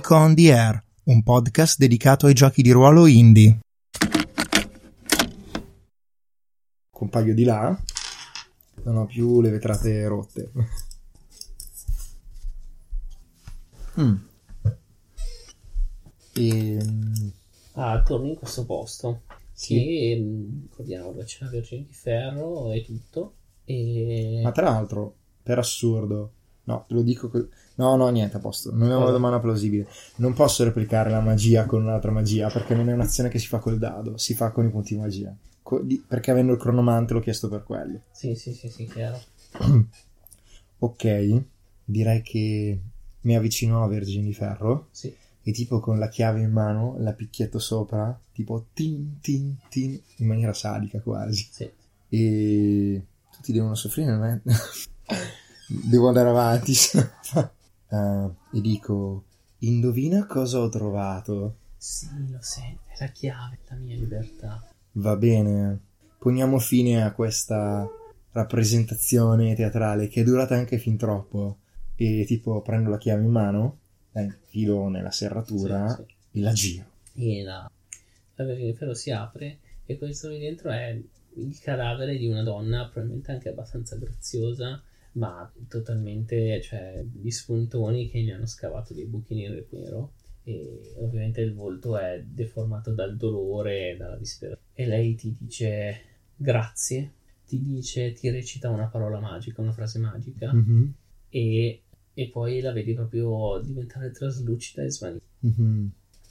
Nico on the Air, un podcast dedicato ai giochi di ruolo indie. Compaio di là, non ho più le vetrate rotte. Mm. E, Ah, torni in questo posto. sì. Che, mm, ricordiamo, c'è la Vergine di Ferro e tutto. E... Ma tra l'altro, per assurdo, no, te lo dico. No, no, niente, a posto. Non è una domanda plausibile. Non posso replicare la magia con un'altra magia perché non è un'azione che si fa col dado, si fa con i punti magia. Co- di- perché avendo il cronomante l'ho chiesto per quelli. Sì, sì, sì, sì, chiaro. Ok, direi che mi avvicino a Vergine di Ferro Sì. e tipo con la chiave in mano la picchietto sopra, tipo tin tin tin, in maniera sadica quasi. Sì. E tutti devono soffrire, ma devo andare avanti. Eh, e dico, indovina cosa ho trovato? Sì, lo sento, è la chiave, la mia libertà. Va bene, poniamo fine a questa rappresentazione teatrale che è durata anche fin troppo. E tipo prendo la chiave in mano, la infilo nella serratura Sì, e la giro. sì. E la, la Ferro si apre e questo lì dentro è il cadavere di una donna, probabilmente anche abbastanza graziosa, ma totalmente, cioè, gli spuntoni che gli hanno scavato dei buchi nero e nero. E ovviamente il volto è deformato dal dolore e dalla disperazione. E lei ti dice grazie, ti dice, ti recita una parola magica, una frase magica, Mhm, e, e poi la vedi proprio diventare traslucida e svanire. mhm.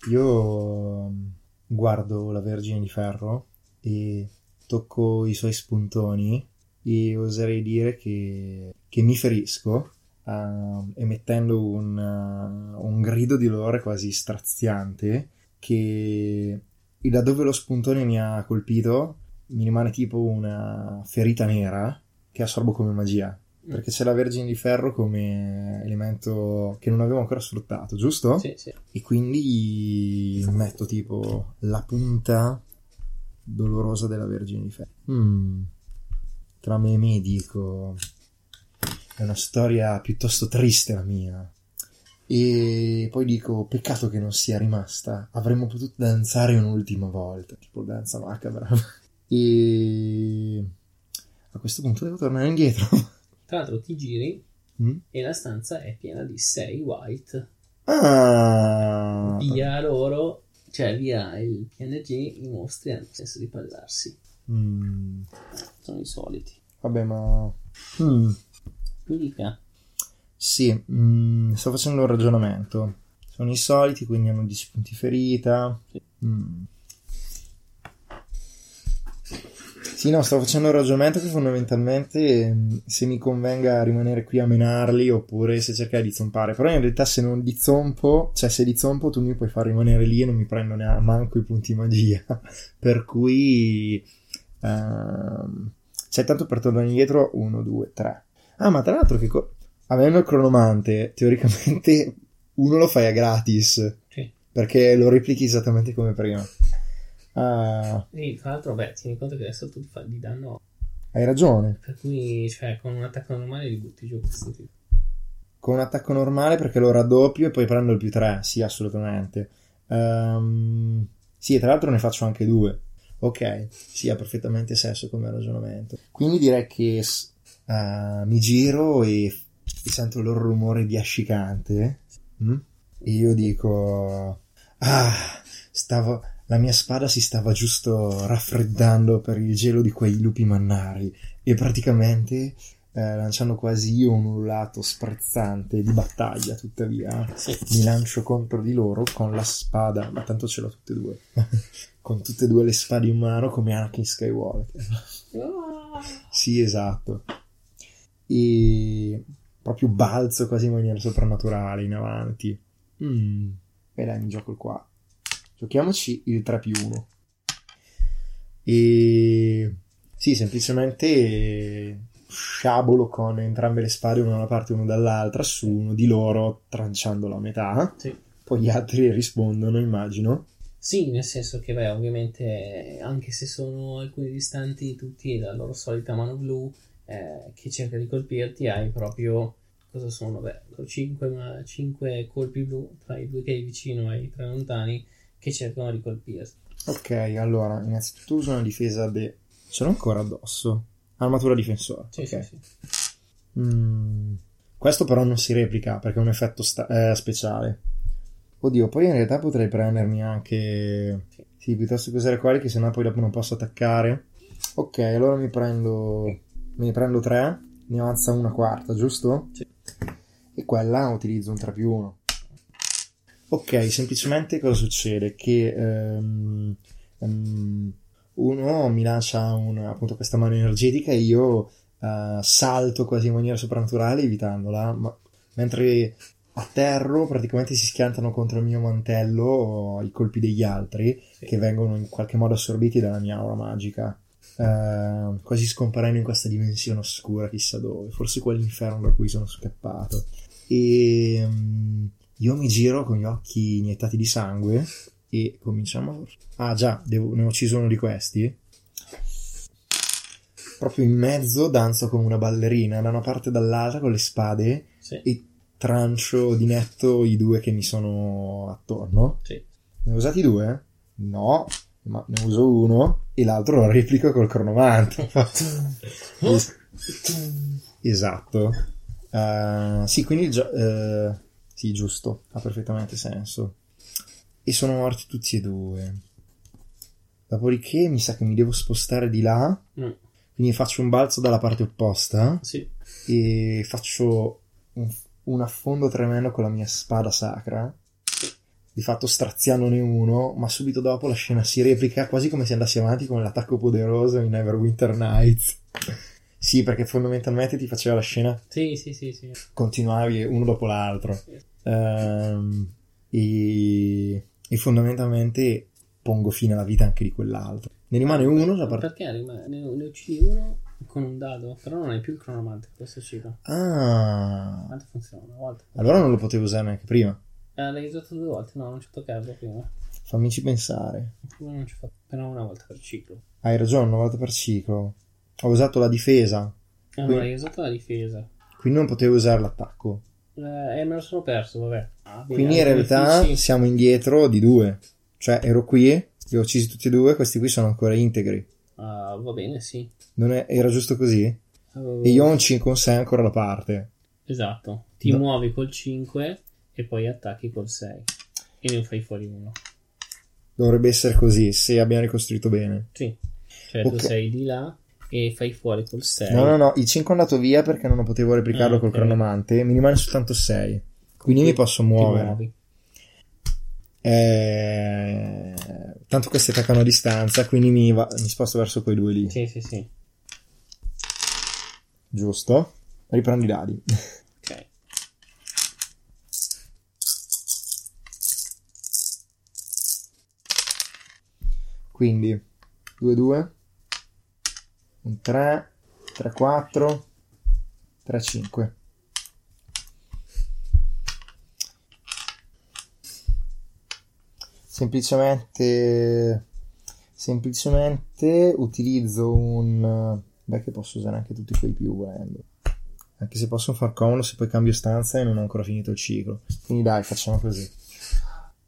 Io mm, guardo la Vergine di Ferro e tocco i suoi spuntoni e oserei dire che, che mi ferisco ah, emettendo un, ah, un grido di dolore quasi straziante che e da dove lo spuntone mi ha colpito mi rimane tipo una ferita nera che assorbo come magia perché c'è la Vergine di Ferro come elemento che non avevo ancora sfruttato, giusto? Sì, sì. E quindi metto tipo la punta dolorosa della Vergine di Ferro. Mm. Tra me e me dico, è una storia piuttosto triste la mia. E poi dico, peccato che non sia rimasta. Avremmo potuto danzare un'ultima volta, tipo danza macabra. E a questo punto devo tornare indietro. Tra l'altro ti giri Mm? e la stanza è piena di 6 white. Ah, Via loro, cioè via il PNG, i mostri hanno senso di pallarsi. Mm. Sono i soliti. Vabbè, ma... Mm. Mi dica. Sì, mm, sto facendo un ragionamento. Sono i soliti, quindi hanno 10 punti ferita. Mm. Sì, no, sto facendo un ragionamento che fondamentalmente mm, se mi convenga rimanere qui a menarli oppure se cercare di zompare. Però in realtà se non li zompo, cioè se li zompo tu mi puoi far rimanere lì e non mi prendo neanche manco i punti magia. per cui... ehm, c'è tanto per tornare indietro 1, 2, 3. Ah, ma tra l'altro che... co- avendo il cronomante, teoricamente uno lo fai a gratis. Sì. Perché lo replichi esattamente come prima. Ah, E tra l'altro, beh, tieni conto che adesso tu fa di danno. hai ragione. Per cui, cioè, con un attacco normale li butti giù questi tipi. Con un attacco normale perché lo raddoppio e poi prendo il più 3. Sì, assolutamente. Ehm, sì, tra l'altro ne faccio anche due. Ok, sì, ha perfettamente senso come ragionamento. Quindi direi che eh, mi giro e, e sento il loro rumore biascicante. mm? E io dico: Ah, stavo. La mia spada si stava giusto raffreddando per il gelo di quei lupi mannari. E praticamente eh, lanciando quasi io un ululato sprezzante di battaglia, tuttavia, Sì. mi lancio contro di loro con la spada, ma tanto ce l'ho tutte e due, con tutte e due le spade in mano come Anakin Skywalker. Ah! Sì, esatto. E proprio balzo quasi in maniera soprannaturale in avanti. Mm. E dai, mi gioco il qua. Giochiamoci il 3 più 1. E sì, semplicemente sciabolo con entrambe le spade, una da una parte e una dall'altra, su uno di loro, tranciandolo a metà. Sì. Poi gli altri rispondono, immagino. Sì, nel senso che, beh, ovviamente, anche se sono alcuni distanti tutti dalla loro solita mano blu eh, che cerca di colpirti, hai proprio cosa sono? Beh, 5, 5 colpi blu tra i due che hai vicino e i tre lontani che cercano di colpirti. Ok, allora, innanzitutto uso una difesa de... Ce l'ho ancora addosso. Armatura difensore. Sì, ok. sì, sì. Mm, Questo però non si replica perché è un effetto sta- eh, speciale. Oddio, poi in realtà potrei prendermi anche... Sì, piuttosto che usare quelli che sennò poi dopo non posso attaccare. Ok, allora mi prendo... Me ne prendo tre. Ne avanza una quarta, giusto? Sì. E quella utilizzo un 3 più 1. Ok, semplicemente cosa succede? Che ehm, ehm, uno mi lancia un- appunto questa mano energetica e io eh, salto quasi in maniera soprannaturale evitandola, ma- mentre atterro praticamente si schiantano contro il mio mantello i colpi degli altri Sì. che vengono in qualche modo assorbiti dalla mia aura magica. eh, quasi scomparendo in questa dimensione oscura, chissà dove, forse quell'inferno da cui sono scappato. E mm, io mi giro con gli occhi iniettati di sangue e cominciamo. Ah, già, devo- ne ho ucciso uno di questi. Proprio in mezzo danzo come una ballerina, da una parte e dall'altra con le spade Sì, e trancio di netto i due che mi sono attorno. sì. Ne ho usati due? No, ma ne uso uno e l'altro lo replico col cronomanto. Es- esatto. Eh, sì, quindi il gio- eh, sì, giusto, ha perfettamente senso. E sono morti tutti e due. Dopodiché mi sa che mi devo spostare di là, Mm, quindi faccio un balzo dalla parte opposta sì. e faccio un, un affondo tremendo con la mia spada sacra. Di fatto straziandone uno, ma subito dopo la scena si replica quasi come se andassi avanti con l'attacco poderoso in Neverwinter Nights. Sì, perché fondamentalmente ti faceva la scena, Sì, sì, sì, sì. continuavi uno dopo l'altro. Ehm, e, e fondamentalmente pongo fine alla vita anche di quell'altro. Ne rimane uno da parte. Perché rimane- ne, ne uccidi uno con un dado, però non hai più il cronomante, questo ciclo. Ah, Quanto funziona? Una volta. allora non lo potevo usare neanche prima. Eh, l'hai usato due volte? No, non ci ho toccato prima. Fammici pensare. Prima non ci ho fatto, però una volta per ciclo. Hai ragione, una volta per ciclo. Ho usato la difesa, Allora, hai usato la difesa. quindi non potevo usare l'attacco. Eh, me lo sono perso, vabbè. Ah, Quindi in realtà uffici- siamo indietro di due. Cioè, ero qui, li ho uccisi tutti e due, questi qui sono ancora integri. Ah, va bene, sì. Non è- era giusto così? Avevo- E io ho un 5 6 ancora da parte. Esatto. Ti No. muovi col 5 e poi attacchi col 6. E ne fai fuori uno. Dovrebbe essere così, se abbiamo ricostruito bene. Sì. Cioè Ok. tu sei di là e fai fuori col 6. No, no, no, il 5 è andato via perché non potevo replicarlo Ah, col ok. cronomante. Mi rimane soltanto 6. Quindi mi posso muovere. Eh, Tanto questi attaccano a distanza, quindi mi, va- mi sposto verso quei due lì. Sì, sì, sì. Giusto? Riprendo i dadi. Ok. Quindi 2 2 un 3 3 4 3 5 semplicemente semplicemente utilizzo un beh che posso usare anche tutti quei più volendo. Anche se posso far comodo se poi cambio stanza e non ho ancora finito il ciclo. Quindi dai facciamo così.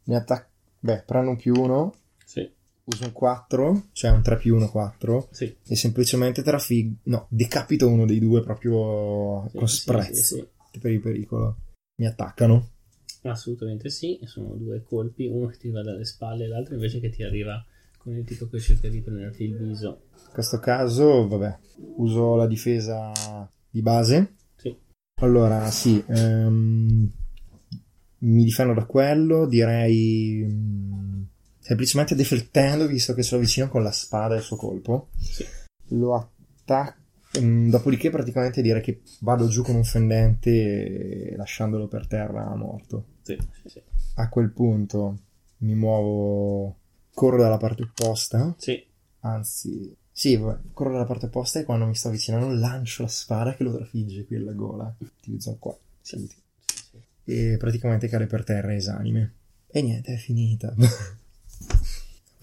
Ne attacco beh prendo un più 1 Sì, uso un 4 cioè un 3 più 1 4 sì. e semplicemente trafig no decapito uno dei due proprio Sì, con sprezzo sì, per il pericolo mi attaccano Assolutamente sì. Sono due colpi, uno che ti va dalle spalle e l'altro invece che ti arriva con il tipo che cerca di prenderti il viso. in questo caso vabbè uso la difesa di base Sì. allora sì ehm, mi difendo da quello direi mm, semplicemente deflettendo visto che sono vicino con la spada il suo colpo. Sì. lo attacco mm, dopodiché praticamente direi che vado giù con un fendente e lasciandolo per terra morto. Sì, sì, a quel punto mi muovo corro dalla parte opposta. Sì, anzi sì corro dalla parte opposta e quando mi sto avvicinando lancio la spada che lo trafigge qui alla gola. Utilizzo qua sì. e praticamente cade per terra esanime. E niente è finita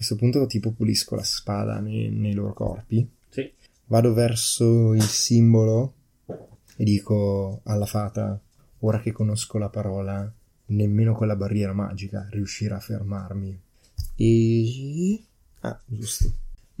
questo punto tipo pulisco la spada nei, nei loro corpi Sì. vado verso il simbolo e dico alla fata ora che conosco la parola, nemmeno quella barriera magica riuscirà a fermarmi. E... Ah, giusto.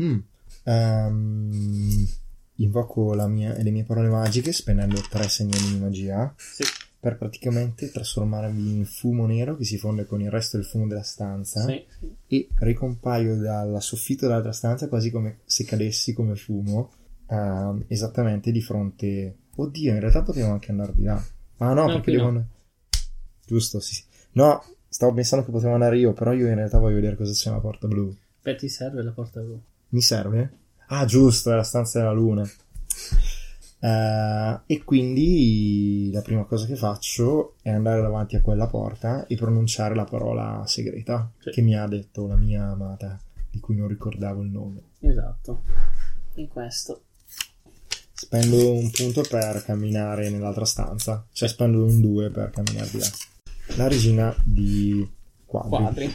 Mm. Ehm, invoco la mia- le mie parole magiche spendendo tre segnali di magia Sì. Per praticamente trasformarmi in fumo nero che si fonde con il resto del fumo della stanza Sì. e ricompaio dalla soffitto dell'altra stanza quasi come se cadessi come fumo ehm, esattamente di fronte oddio in realtà potevo anche andare di là ah no, No, perché qui devo no. giusto sì, sì no stavo pensando che potevo andare io però io in realtà voglio vedere cosa c'è nella porta blu Beh, ti serve la porta blu. mi serve? ah giusto è la stanza della luna Eh, e quindi la prima cosa che faccio è andare davanti a quella porta e pronunciare la parola segreta Sì. che mi ha detto la mia amata, di cui non ricordavo il nome. Esatto. In questo. Spendo un punto per camminare nell'altra stanza, cioè spendo un 2 per camminare di là. La regina di quadri. Quadri.